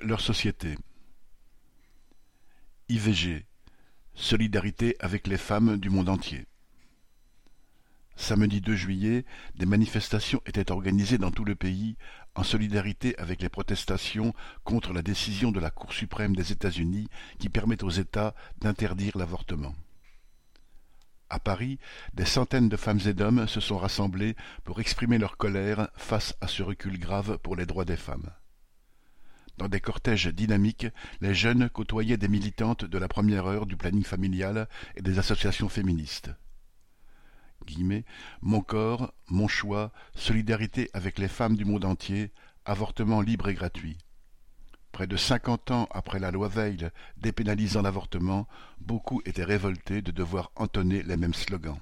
Leur société. IVG. Solidarité avec les femmes du monde entier. Samedi 2 juillet, des manifestations étaient organisées dans tout le pays en solidarité avec les protestations contre la décision de la Cour suprême des États-Unis qui permet aux États d'interdire l'avortement. À Paris, des centaines de femmes et d'hommes se sont rassemblés pour exprimer leur colère face à ce recul grave pour les droits des femmes. Dans des cortèges dynamiques, les jeunes côtoyaient des militantes de la première heure du planning familial et des associations féministes. Mon corps, mon choix, solidarité avec les femmes du monde entier, avortement libre et gratuit. Près de cinquante ans après la loi Veil dépénalisant l'avortement, beaucoup étaient révoltés de devoir entonner les mêmes slogans.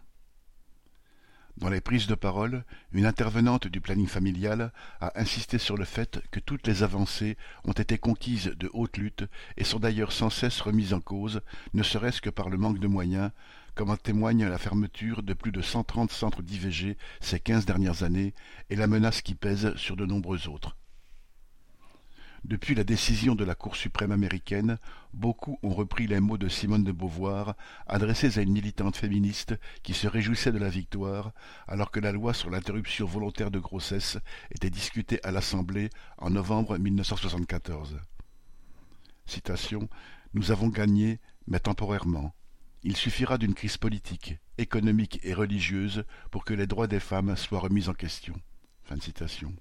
Dans les prises de parole, une intervenante du planning familial a insisté sur le fait que toutes les avancées ont été conquises de haute lutte et sont d'ailleurs sans cesse remises en cause, ne serait-ce que par le manque de moyens, comme en témoigne la fermeture de plus de cent trente centres d'IVG ces quinze dernières années et la menace qui pèse sur de nombreux autres. Depuis la décision de la Cour suprême américaine, beaucoup ont repris les mots de Simone de Beauvoir, adressés à une militante féministe qui se réjouissait de la victoire, alors que la loi sur l'interruption volontaire de grossesse était discutée à l'Assemblée en novembre 1974. Citation Nous avons gagné, mais temporairement. Il suffira d'une crise politique, économique et religieuse pour que les droits des femmes soient remis en question. Fin citation.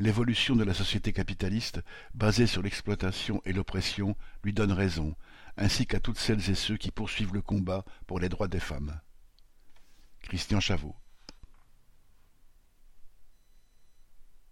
L'évolution de la société capitaliste, basée sur l'exploitation et l'oppression, lui donne raison, ainsi qu'à toutes celles et ceux qui poursuivent le combat pour les droits des femmes. Christian Chavot